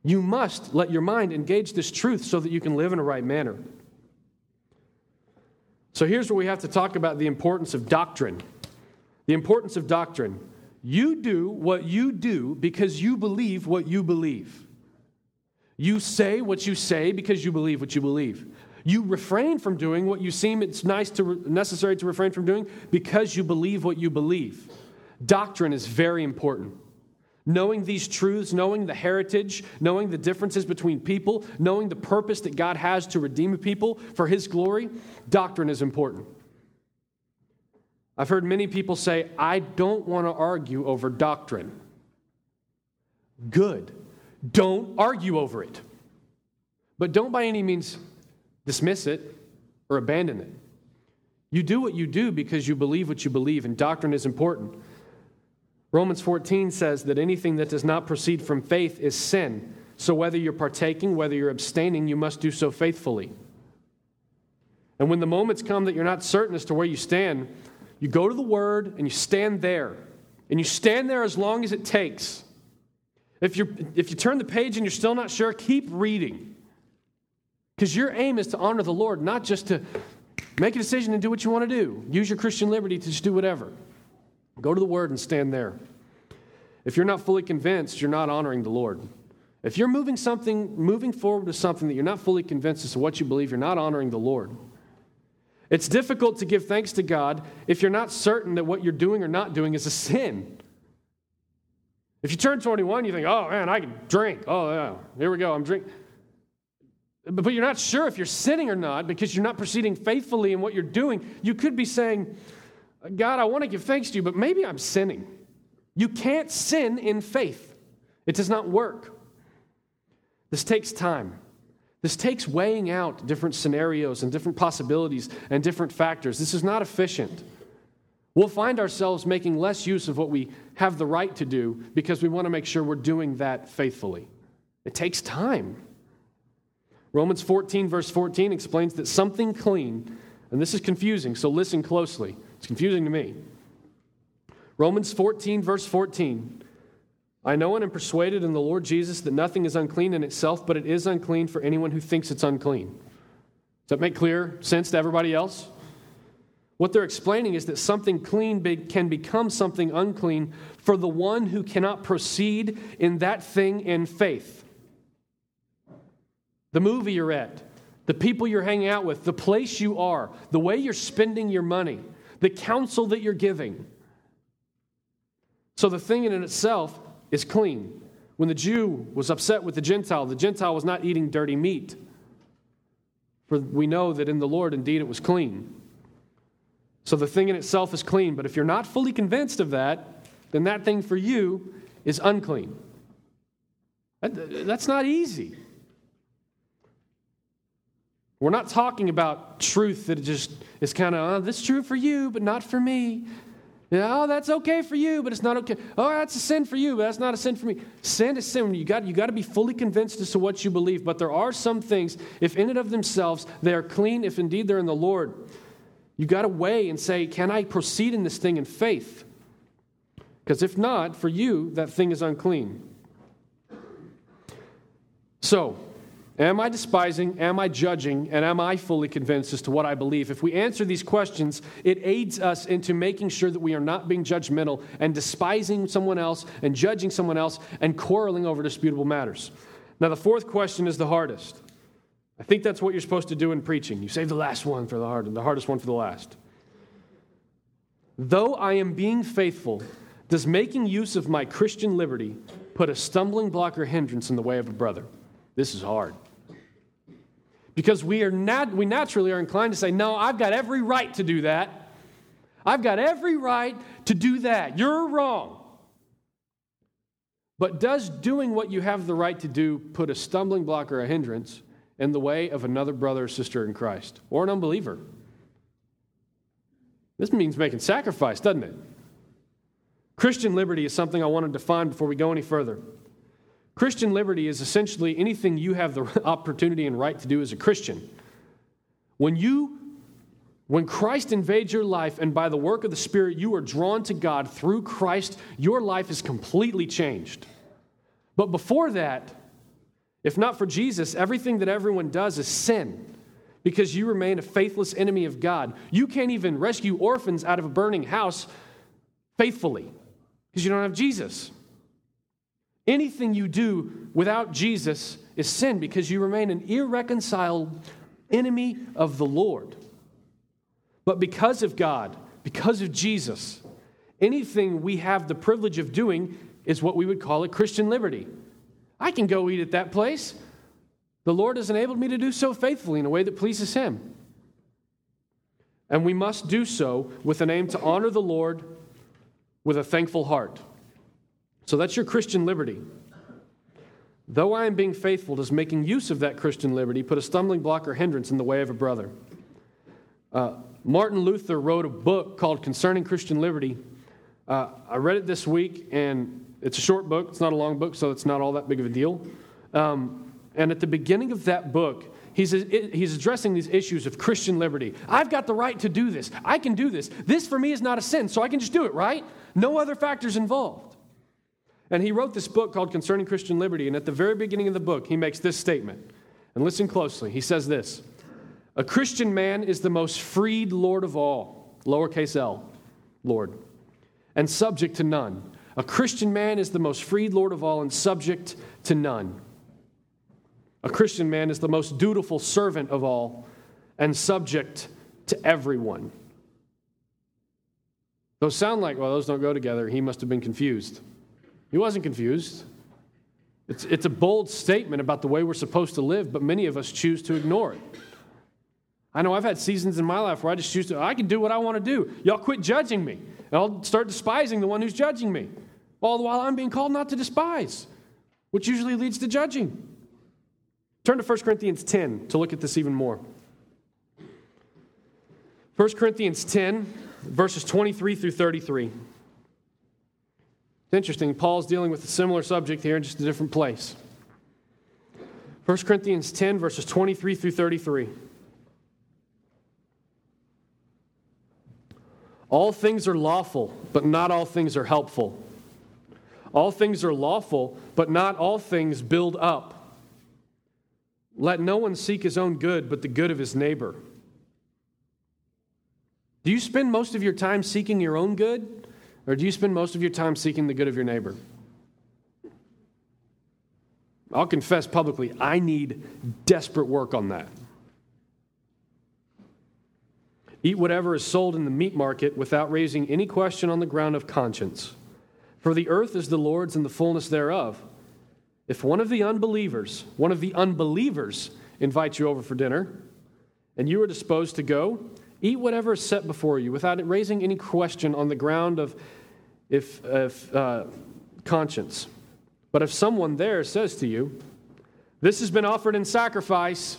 You must let your mind engage this truth so that you can live in a right manner. So here's where we have to talk about the importance of doctrine. The importance of doctrine. You do what you do because you believe what you believe. You say what you say because you believe what you believe. You refrain from doing what you seem it's nice to necessary to refrain from doing because you believe what you believe. Doctrine is very important. Knowing these truths, knowing the heritage, knowing the differences between people, knowing the purpose that God has to redeem people for His glory, doctrine is important. I've heard many people say, I don't want to argue over doctrine. Good. Don't argue over it. But don't by any means dismiss it or abandon it. You do what you do because you believe what you believe, and doctrine is important. Romans 14 says that anything that does not proceed from faith is sin. So whether you're partaking, whether you're abstaining, you must do so faithfully. And when the moments come that you're not certain as to where you stand, you go to the Word and you stand there. And you stand there as long as it takes. If, you if you turn the page and you're still not sure, keep reading. Because your aim is to honor the Lord, not just to make a decision and do what you want to do. Use your Christian liberty to just do whatever. Go to the Word and stand there. If you're not fully convinced, you're not honoring the Lord. If you're moving something, moving forward with something that you're not fully convinced as to what you believe, you're not honoring the Lord. It's difficult to give thanks to God if you're not certain that what you're doing or not doing is a sin. If you turn 21, you think, oh man, I can drink. Oh, yeah, here we go, I'm drinking. But you're not sure if you're sinning or not because you're not proceeding faithfully in what you're doing. You could be saying, God, I want to give thanks to you, but maybe I'm sinning. You can't sin in faith, it does not work. This takes time. This takes weighing out different scenarios and different possibilities and different factors. This is not efficient. We'll find ourselves making less use of what we have the right to do because we want to make sure we're doing that faithfully. It takes time. Romans 14, verse 14, explains that something clean, and this is confusing, so listen closely. It's confusing to me. Romans 14, verse 14 I know and am persuaded in the Lord Jesus that nothing is unclean in itself, but it is unclean for anyone who thinks it's unclean. Does that make clear sense to everybody else? What they're explaining is that something clean can become something unclean for the one who cannot proceed in that thing in faith. The movie you're at, the people you're hanging out with, the place you are, the way you're spending your money, the counsel that you're giving. So the thing in itself is clean. When the Jew was upset with the Gentile, the Gentile was not eating dirty meat. For we know that in the Lord, indeed, it was clean. So the thing in itself is clean, but if you're not fully convinced of that, then that thing for you is unclean. That, that's not easy. We're not talking about truth that just is kind of, oh, this is true for you, but not for me. Yeah, oh, that's okay for you, but it's not okay. Oh, that's a sin for you, but that's not a sin for me. Sin is sin. You got, you got to be fully convinced as to what you believe. But there are some things, if in and of themselves they are clean, if indeed they're in the Lord, you got to weigh and say, can I proceed in this thing in faith? Because if not, for you, that thing is unclean. So, Am I despising? Am I judging? And am I fully convinced as to what I believe? If we answer these questions, it aids us into making sure that we are not being judgmental and despising someone else and judging someone else and quarreling over disputable matters. Now, the fourth question is the hardest. I think that's what you're supposed to do in preaching. You save the last one for the hard, and the hardest one for the last. Though I am being faithful, does making use of my Christian liberty put a stumbling block or hindrance in the way of a brother? This is hard. Because we, are nat- we naturally are inclined to say, No, I've got every right to do that. I've got every right to do that. You're wrong. But does doing what you have the right to do put a stumbling block or a hindrance in the way of another brother or sister in Christ or an unbeliever? This means making sacrifice, doesn't it? Christian liberty is something I want to define before we go any further. Christian liberty is essentially anything you have the opportunity and right to do as a Christian. When you when Christ invades your life and by the work of the Spirit you are drawn to God through Christ, your life is completely changed. But before that, if not for Jesus, everything that everyone does is sin because you remain a faithless enemy of God. You can't even rescue orphans out of a burning house faithfully because you don't have Jesus. Anything you do without Jesus is sin because you remain an irreconciled enemy of the Lord. But because of God, because of Jesus, anything we have the privilege of doing is what we would call a Christian liberty. I can go eat at that place. The Lord has enabled me to do so faithfully in a way that pleases Him. And we must do so with an aim to honor the Lord with a thankful heart. So that's your Christian liberty. Though I am being faithful, does making use of that Christian liberty put a stumbling block or hindrance in the way of a brother? Uh, Martin Luther wrote a book called Concerning Christian Liberty. Uh, I read it this week, and it's a short book. It's not a long book, so it's not all that big of a deal. Um, and at the beginning of that book, he's, he's addressing these issues of Christian liberty. I've got the right to do this. I can do this. This for me is not a sin, so I can just do it, right? No other factors involved. And he wrote this book called Concerning Christian Liberty. And at the very beginning of the book, he makes this statement. And listen closely. He says this A Christian man is the most freed Lord of all, lowercase l, Lord, and subject to none. A Christian man is the most freed Lord of all and subject to none. A Christian man is the most dutiful servant of all and subject to everyone. Those sound like, well, those don't go together. He must have been confused. He wasn't confused. It's, it's a bold statement about the way we're supposed to live, but many of us choose to ignore it. I know I've had seasons in my life where I just choose to, I can do what I want to do. Y'all quit judging me. And I'll start despising the one who's judging me. All the while I'm being called not to despise, which usually leads to judging. Turn to 1 Corinthians 10 to look at this even more. 1 Corinthians 10, verses 23 through 33. It's interesting. Paul's dealing with a similar subject here in just a different place. 1 Corinthians 10, verses 23 through 33. All things are lawful, but not all things are helpful. All things are lawful, but not all things build up. Let no one seek his own good, but the good of his neighbor. Do you spend most of your time seeking your own good, or do you spend most of your time seeking the good of your neighbor? I'll confess publicly, I need desperate work on that. Eat whatever is sold in the meat market without raising any question on the ground of conscience. For the earth is the Lord's and the fullness thereof. If one of the unbelievers, one of the unbelievers, invites you over for dinner, and you are disposed to go, eat whatever is set before you without raising any question on the ground of if, if uh, conscience. But if someone there says to you, This has been offered in sacrifice,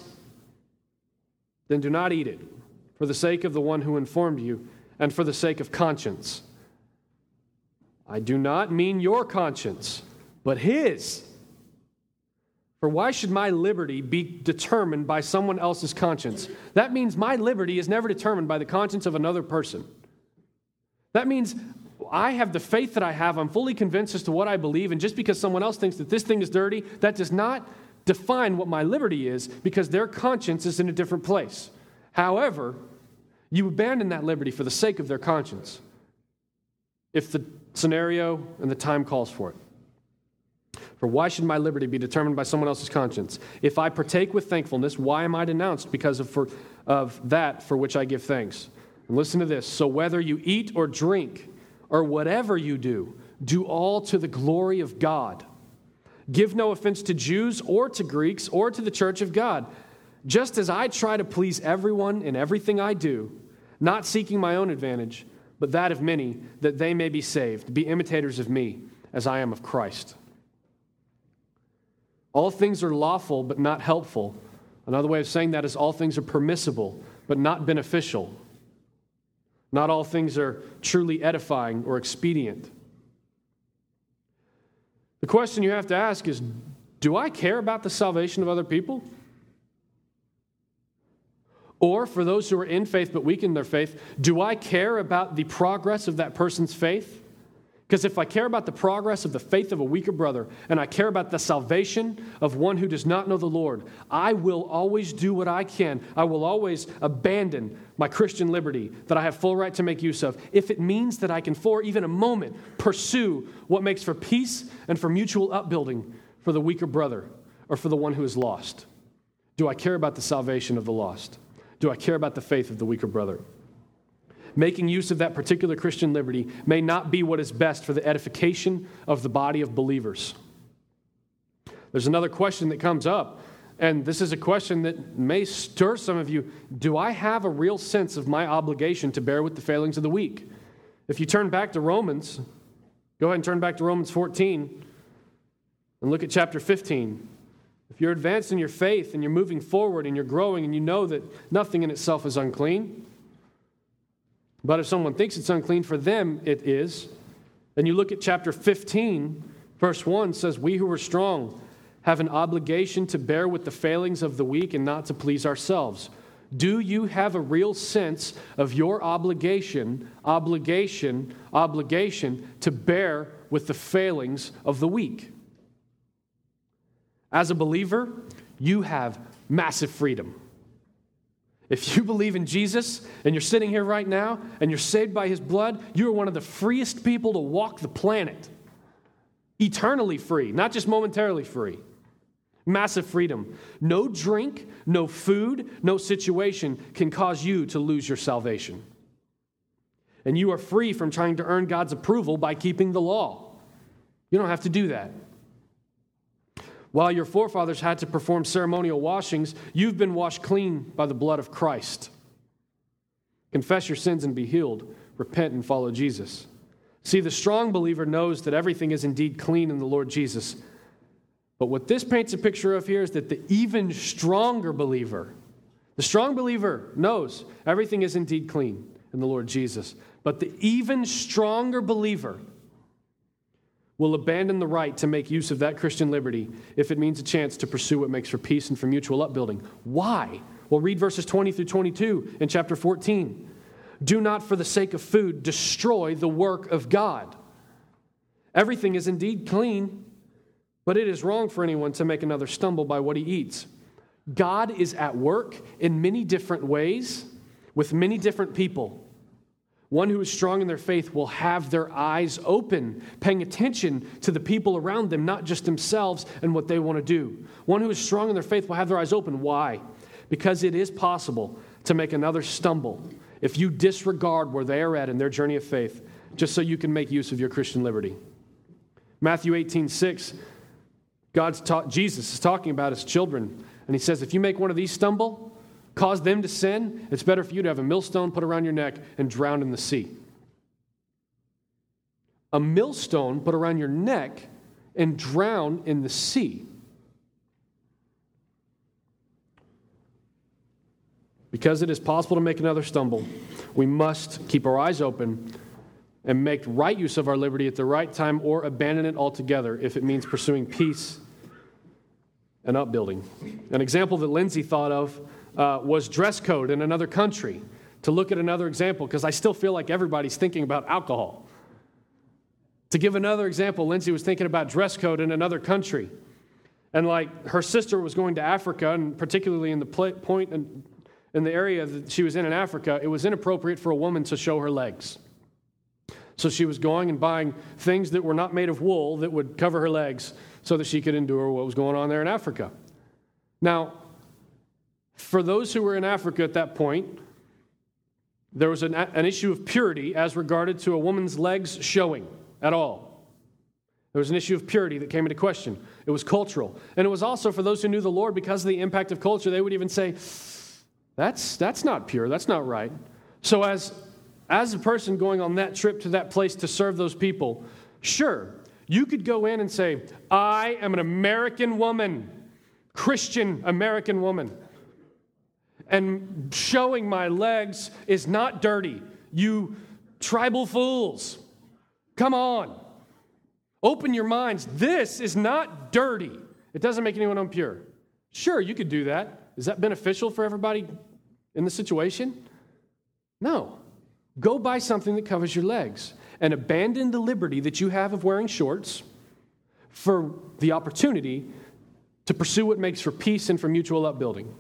then do not eat it for the sake of the one who informed you, and for the sake of conscience. I do not mean your conscience, but his. For why should my liberty be determined by someone else's conscience? That means my liberty is never determined by the conscience of another person. That means I have the faith that I have. I'm fully convinced as to what I believe. And just because someone else thinks that this thing is dirty, that does not define what my liberty is because their conscience is in a different place. However, you abandon that liberty for the sake of their conscience if the scenario and the time calls for it. For why should my liberty be determined by someone else's conscience? If I partake with thankfulness, why am I denounced because of, for, of that for which I give thanks? And listen to this. So whether you eat or drink or whatever you do, do all to the glory of God. Give no offense to Jews or to Greeks or to the church of God just as I try to please everyone in everything I do, not seeking my own advantage, but that of many, that they may be saved, be imitators of me, as I am of Christ. All things are lawful, but not helpful. Another way of saying that is all things are permissible, but not beneficial. Not all things are truly edifying or expedient. The question you have to ask is Do I care about the salvation of other people? Or for those who are in faith but weak in their faith, do I care about the progress of that person's faith? Because if I care about the progress of the faith of a weaker brother and I care about the salvation of one who does not know the Lord, I will always do what I can. I will always abandon my Christian liberty that I have full right to make use of if it means that I can, for even a moment, pursue what makes for peace and for mutual upbuilding for the weaker brother or for the one who is lost. Do I care about the salvation of the lost? Do I care about the faith of the weaker brother? Making use of that particular Christian liberty may not be what is best for the edification of the body of believers. There's another question that comes up, and this is a question that may stir some of you. Do I have a real sense of my obligation to bear with the failings of the weak? If you turn back to Romans, go ahead and turn back to Romans 14 and look at chapter 15. If you're advanced in your faith and you're moving forward and you're growing and you know that nothing in itself is unclean, but if someone thinks it's unclean, for them it is, Then you look at chapter 15, verse 1 says, We who are strong have an obligation to bear with the failings of the weak and not to please ourselves. Do you have a real sense of your obligation, obligation, obligation to bear with the failings of the weak? As a believer, you have massive freedom. If you believe in Jesus and you're sitting here right now and you're saved by his blood, you are one of the freest people to walk the planet. Eternally free, not just momentarily free. Massive freedom. No drink, no food, no situation can cause you to lose your salvation. And you are free from trying to earn God's approval by keeping the law. You don't have to do that. While your forefathers had to perform ceremonial washings, you've been washed clean by the blood of Christ. Confess your sins and be healed. Repent and follow Jesus. See, the strong believer knows that everything is indeed clean in the Lord Jesus. But what this paints a picture of here is that the even stronger believer, the strong believer knows everything is indeed clean in the Lord Jesus. But the even stronger believer will abandon the right to make use of that Christian liberty if it means a chance to pursue what makes for peace and for mutual upbuilding. Why? Well, read verses 20 through 22 in chapter 14. Do not, for the sake of food, destroy the work of God. Everything is indeed clean, but it is wrong for anyone to make another stumble by what he eats. God is at work in many different ways with many different people. One who is strong in their faith will have their eyes open, paying attention to the people around them, not just themselves and what they want to do. One who is strong in their faith will have their eyes open. Why? Because it is possible to make another stumble if you disregard where they are at in their journey of faith, just so you can make use of your Christian liberty. Matthew 18, 6, God's Jesus is talking about his children, and he says, If you make one of these stumble, cause them to sin, it's better for you to have a millstone put around your neck and drown in the sea. A millstone put around your neck and drown in the sea. Because it is possible to make another stumble, we must keep our eyes open and make right use of our liberty at the right time or abandon it altogether if it means pursuing peace and upbuilding. An example that Lindsay thought of uh, was dress code in another country. To look at another example, because I still feel like everybody's thinking about alcohol. To give another example, Lindsay was thinking about dress code in another country. And like her sister was going to Africa, and particularly in the point in, in the area that she was in in Africa, it was inappropriate for a woman to show her legs. So she was going and buying things that were not made of wool that would cover her legs so that she could endure what was going on there in Africa. Now, for those who were in Africa at that point, there was an, an issue of purity as regarded to a woman's legs showing at all. There was an issue of purity that came into question. It was cultural. And it was also for those who knew the Lord, because of the impact of culture, they would even say, that's, that's not pure, that's not right. So, as, as a person going on that trip to that place to serve those people, sure, you could go in and say, I am an American woman, Christian American woman and showing my legs is not dirty. You tribal fools. Come on. Open your minds. This is not dirty. It doesn't make anyone impure. Sure, you could do that. Is that beneficial for everybody in the situation? No. Go buy something that covers your legs and abandon the liberty that you have of wearing shorts for the opportunity to pursue what makes for peace and for mutual upbuilding.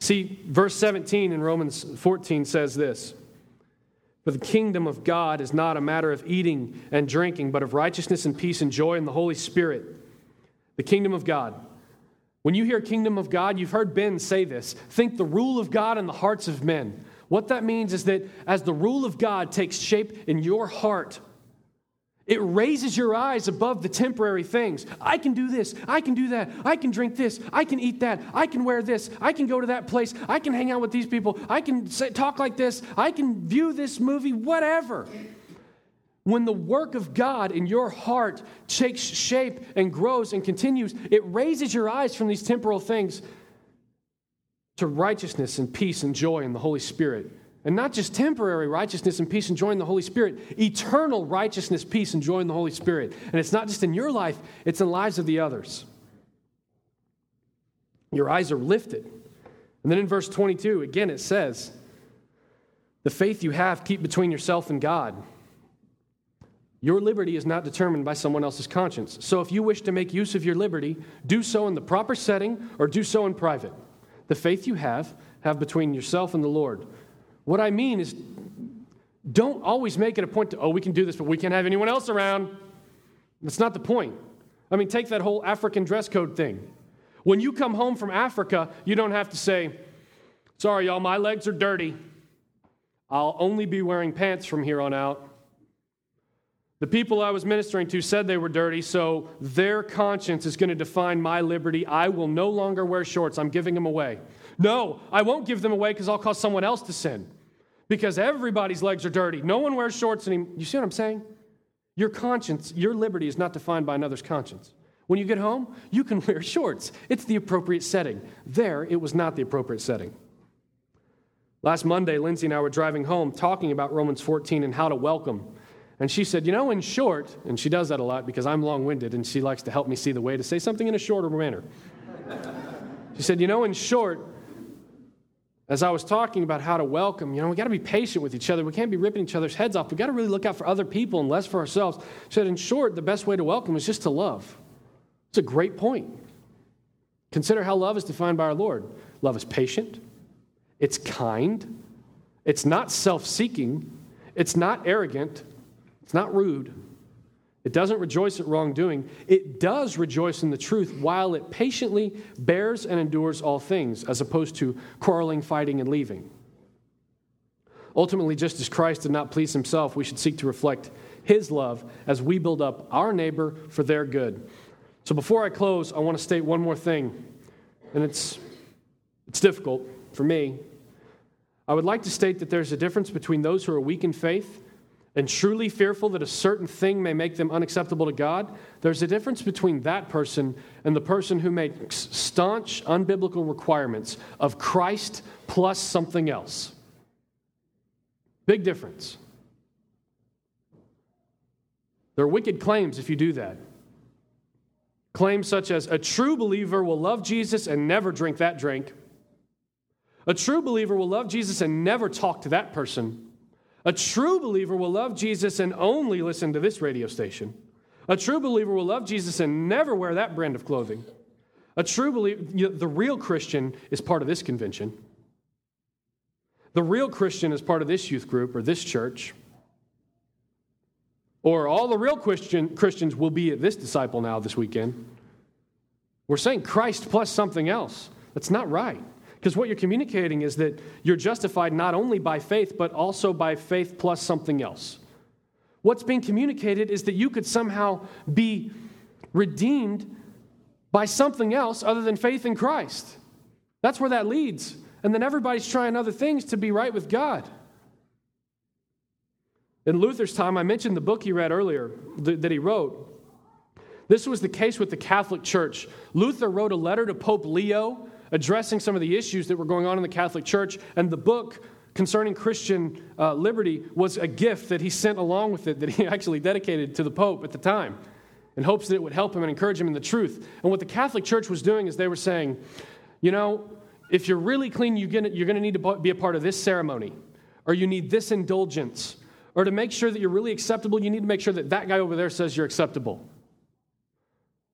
See, verse 17 in Romans 14 says this For the kingdom of God is not a matter of eating and drinking, but of righteousness and peace and joy in the Holy Spirit. The kingdom of God. When you hear kingdom of God, you've heard Ben say this think the rule of God in the hearts of men. What that means is that as the rule of God takes shape in your heart, it raises your eyes above the temporary things. I can do this. I can do that. I can drink this. I can eat that. I can wear this. I can go to that place. I can hang out with these people. I can say, talk like this. I can view this movie, whatever. When the work of God in your heart takes shape and grows and continues, it raises your eyes from these temporal things to righteousness and peace and joy in the Holy Spirit And not just temporary righteousness and peace and joy in the Holy Spirit, eternal righteousness, peace, and joy in the Holy Spirit. And it's not just in your life, it's in the lives of the others. Your eyes are lifted. And then in verse 22, again, it says, The faith you have, keep between yourself and God. Your liberty is not determined by someone else's conscience. So if you wish to make use of your liberty, do so in the proper setting or do so in private. The faith you have, have between yourself and the Lord. What I mean is, don't always make it a point to, oh, we can do this, but we can't have anyone else around. That's not the point. I mean, take that whole African dress code thing. When you come home from Africa, you don't have to say, sorry, y'all, my legs are dirty. I'll only be wearing pants from here on out. The people I was ministering to said they were dirty, so their conscience is going to define my liberty. I will no longer wear shorts. I'm giving them away. No, I won't give them away because I'll cause someone else to sin. Because everybody's legs are dirty. No one wears shorts anymore. You see what I'm saying? Your conscience, your liberty is not defined by another's conscience. When you get home, you can wear shorts. It's the appropriate setting. There, it was not the appropriate setting. Last Monday, Lindsay and I were driving home talking about Romans 14 and how to welcome. And she said, You know, in short, and she does that a lot because I'm long winded and she likes to help me see the way to say something in a shorter manner. she said, You know, in short, as I was talking about how to welcome, you know, we got to be patient with each other. We can't be ripping each other's heads off. We got to really look out for other people and less for ourselves. Said, in short, the best way to welcome is just to love. It's a great point. Consider how love is defined by our Lord. Love is patient, it's kind, it's not self seeking, it's not arrogant, it's not rude, it doesn't rejoice at wrongdoing. It does rejoice in the truth while it patiently bears and endures all things, as opposed to quarreling, fighting, and leaving. Ultimately, just as Christ did not please himself, we should seek to reflect his love as we build up our neighbor for their good. So before I close, I want to state one more thing, and it's, it's difficult for me. I would like to state that there's a difference between those who are weak in faith and truly fearful that a certain thing may make them unacceptable to God, there's a difference between that person and the person who makes staunch, unbiblical requirements of Christ plus something else. Big difference. There are wicked claims if you do that. Claims such as a true believer will love Jesus and never drink that drink. A true believer will love Jesus and never talk to that person. A true believer will love Jesus and only listen to this radio station. A true believer will love Jesus and never wear that brand of clothing. A true believer, the real Christian is part of this convention. The real Christian is part of this youth group or this church. Or all the real Christian, Christians will be at this disciple now this weekend. We're saying Christ plus something else. That's not right. Because what you're communicating is that you're justified not only by faith, but also by faith plus something else. What's being communicated is that you could somehow be redeemed by something else other than faith in Christ. That's where that leads. And then everybody's trying other things to be right with God. In Luther's time, I mentioned the book he read earlier that he wrote. This was the case with the Catholic Church. Luther wrote a letter to Pope Leo addressing some of the issues that were going on in the Catholic Church, and the book concerning Christian uh, liberty was a gift that he sent along with it that he actually dedicated to the Pope at the time in hopes that it would help him and encourage him in the truth. And what the Catholic Church was doing is they were saying, you know, if you're really clean, you're going to need to be a part of this ceremony, or you need this indulgence, or to make sure that you're really acceptable, you need to make sure that that guy over there says you're acceptable.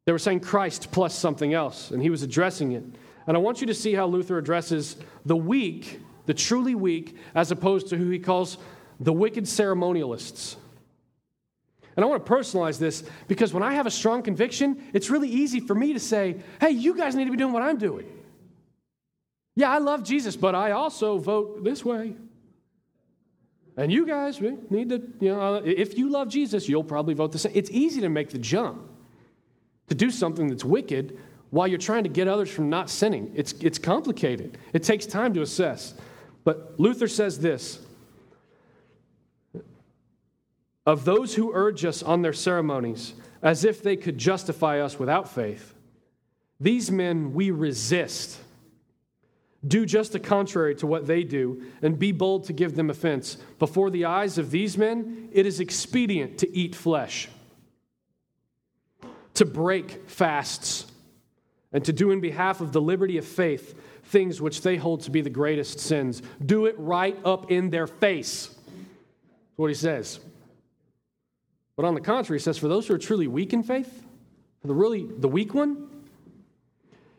They were saying Christ plus something else, and he was addressing it. And I want you to see how Luther addresses the weak, the truly weak, as opposed to who he calls the wicked ceremonialists. And I want to personalize this because when I have a strong conviction, it's really easy for me to say, hey, you guys need to be doing what I'm doing. Yeah, I love Jesus, but I also vote this way. And you guys need to, you know, uh, if you love Jesus, you'll probably vote the same. It's easy to make the jump to do something that's wicked while you're trying to get others from not sinning. It's, it's complicated, it takes time to assess. But Luther says this of those who urge us on their ceremonies as if they could justify us without faith, these men we resist, Do just the contrary to what they do, and be bold to give them offense. Before the eyes of these men, it is expedient to eat flesh, to break fasts, and to do in behalf of the liberty of faith things which they hold to be the greatest sins. Do it right up in their face. That's what he says. But on the contrary, he says, for those who are truly weak in faith, for the really the weak one,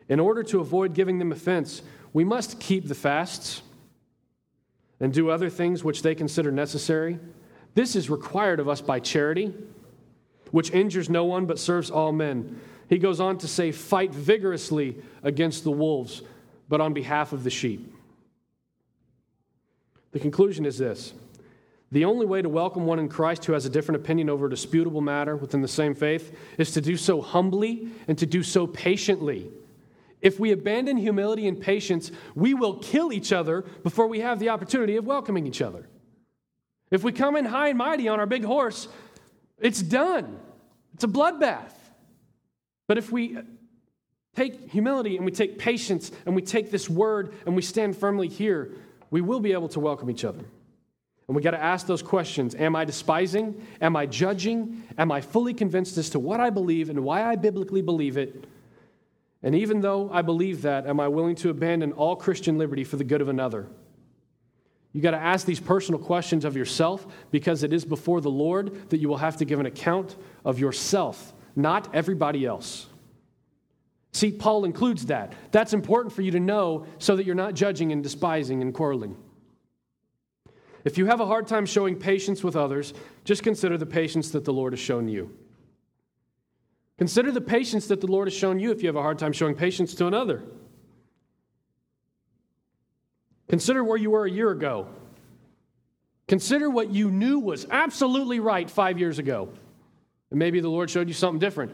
in order to avoid giving them offense, we must keep the fasts and do other things which they consider necessary. This is required of us by charity, which injures no one but serves all men. He goes on to say, Fight vigorously against the wolves, but on behalf of the sheep. The conclusion is this the only way to welcome one in Christ who has a different opinion over a disputable matter within the same faith is to do so humbly and to do so patiently if we abandon humility and patience, we will kill each other before we have the opportunity of welcoming each other. If we come in high and mighty on our big horse, it's done. It's a bloodbath. But if we take humility and we take patience and we take this word and we stand firmly here, we will be able to welcome each other. And we got to ask those questions Am I despising? Am I judging? Am I fully convinced as to what I believe and why I biblically believe it? And even though I believe that, am I willing to abandon all Christian liberty for the good of another? You got to ask these personal questions of yourself because it is before the Lord that you will have to give an account of yourself, not everybody else. See, Paul includes that. That's important for you to know so that you're not judging and despising and quarreling. If you have a hard time showing patience with others, just consider the patience that the Lord has shown you. Consider the patience that the Lord has shown you if you have a hard time showing patience to another. Consider where you were a year ago. Consider what you knew was absolutely right five years ago. And maybe the Lord showed you something different.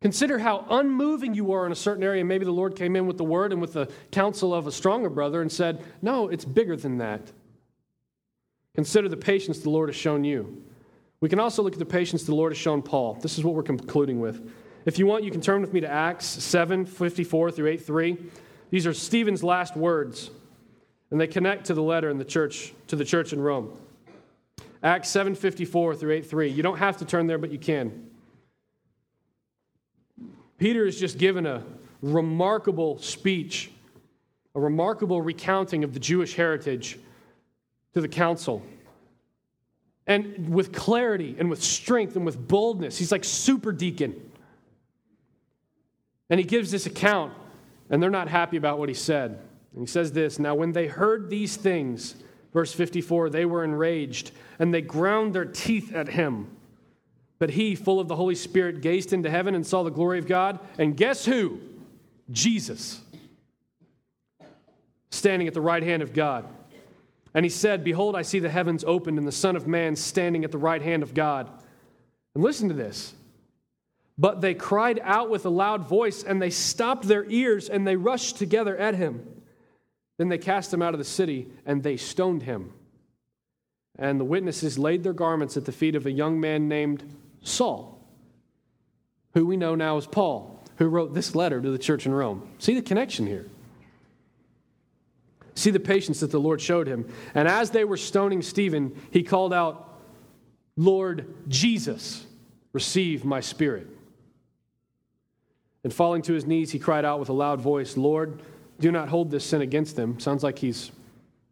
Consider how unmoving you were in a certain area. Maybe the Lord came in with the word and with the counsel of a stronger brother and said, No, it's bigger than that. Consider the patience the Lord has shown you. We can also look at the patience the Lord has shown Paul. This is what we're concluding with. If you want, you can turn with me to Acts 7 54 through 8 3. These are Stephen's last words, and they connect to the letter in the church, to the church in Rome. Acts 7:54 through 8 3. You don't have to turn there, but you can. Peter is just given a remarkable speech, a remarkable recounting of the Jewish heritage to the council and with clarity and with strength and with boldness. He's like super deacon. And he gives this account, and they're not happy about what he said. And he says this Now, when they heard these things, verse 54, they were enraged, and they ground their teeth at him. But he, full of the Holy Spirit, gazed into heaven and saw the glory of God. And guess who? Jesus, standing at the right hand of God. And he said, Behold, I see the heavens opened and the Son of Man standing at the right hand of God. And listen to this. But they cried out with a loud voice, and they stopped their ears, and they rushed together at him. Then they cast him out of the city, and they stoned him. And the witnesses laid their garments at the feet of a young man named Saul, who we know now as Paul, who wrote this letter to the church in Rome. See the connection here. See the patience that the Lord showed him. And as they were stoning Stephen, he called out, Lord Jesus, receive my spirit. And falling to his knees, he cried out with a loud voice, Lord, do not hold this sin against them. Sounds like he's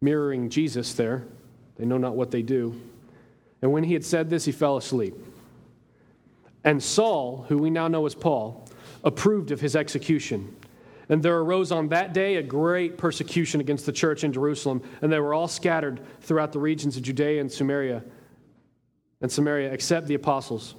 mirroring Jesus there. They know not what they do. And when he had said this, he fell asleep. And Saul, who we now know as Paul, approved of his execution. And there arose on that day a great persecution against the church in Jerusalem, and they were all scattered throughout the regions of Judea and Samaria, and Samaria, except the apostles.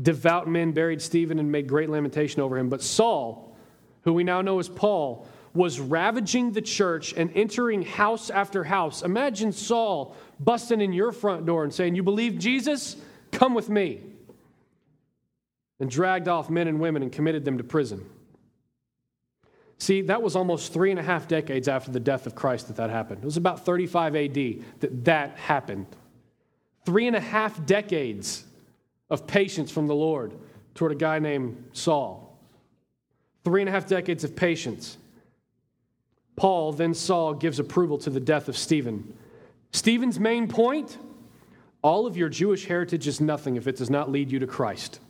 Devout men buried Stephen and made great lamentation over him. But Saul, who we now know as Paul, was ravaging the church and entering house after house. Imagine Saul busting in your front door and saying, You believe Jesus? Come with me. And dragged off men and women and committed them to prison. See, that was almost three and a half decades after the death of Christ that that happened. It was about 35 AD that that happened. Three and a half decades of patience from the Lord toward a guy named Saul. Three and a half decades of patience. Paul, then Saul, gives approval to the death of Stephen. Stephen's main point all of your Jewish heritage is nothing if it does not lead you to Christ.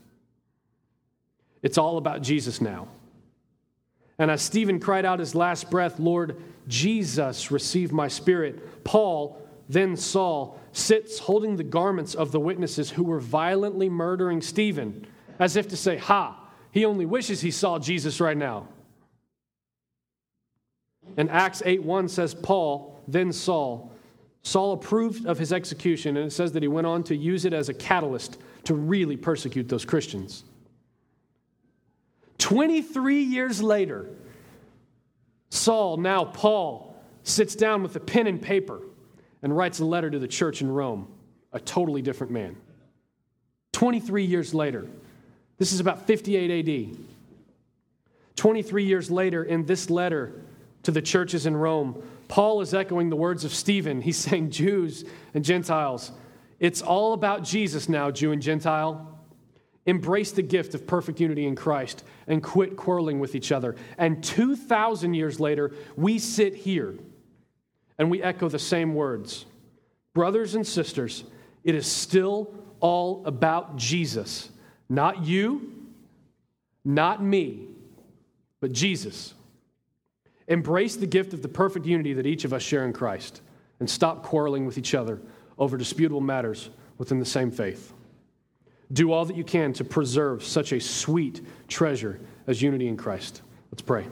It's all about Jesus now. And as Stephen cried out his last breath, Lord Jesus, receive my spirit, Paul, then Saul, sits holding the garments of the witnesses who were violently murdering Stephen, as if to say, Ha, he only wishes he saw Jesus right now. And Acts 8 1 says, Paul, then Saul, Saul approved of his execution, and it says that he went on to use it as a catalyst to really persecute those Christians. 23 years later, Saul, now Paul, sits down with a pen and paper and writes a letter to the church in Rome, a totally different man. 23 years later, this is about 58 AD. 23 years later, in this letter to the churches in Rome, Paul is echoing the words of Stephen. He's saying, Jews and Gentiles, it's all about Jesus now, Jew and Gentile. Embrace the gift of perfect unity in Christ and quit quarreling with each other. And 2,000 years later, we sit here and we echo the same words. Brothers and sisters, it is still all about Jesus. Not you, not me, but Jesus. Embrace the gift of the perfect unity that each of us share in Christ and stop quarreling with each other over disputable matters within the same faith. Do all that you can to preserve such a sweet treasure as unity in Christ. Let's pray.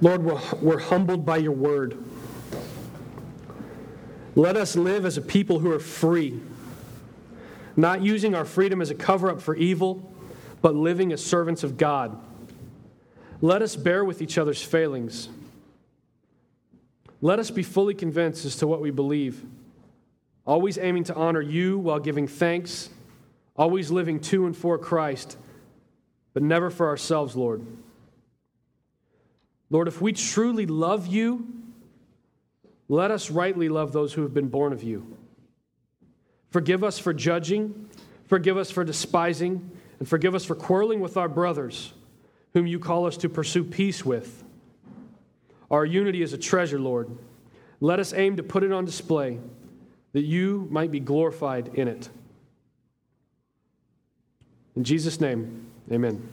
Lord, we're, we're humbled by your word. Let us live as a people who are free, not using our freedom as a cover up for evil but living as servants of God. Let us bear with each other's failings. Let us be fully convinced as to what we believe, always aiming to honor you while giving thanks, always living to and for Christ, but never for ourselves, Lord. Lord, if we truly love you, let us rightly love those who have been born of you. Forgive us for judging, forgive us for despising and forgive us for quarreling with our brothers, whom you call us to pursue peace with. Our unity is a treasure, Lord. Let us aim to put it on display, that you might be glorified in it. In Jesus' name, amen.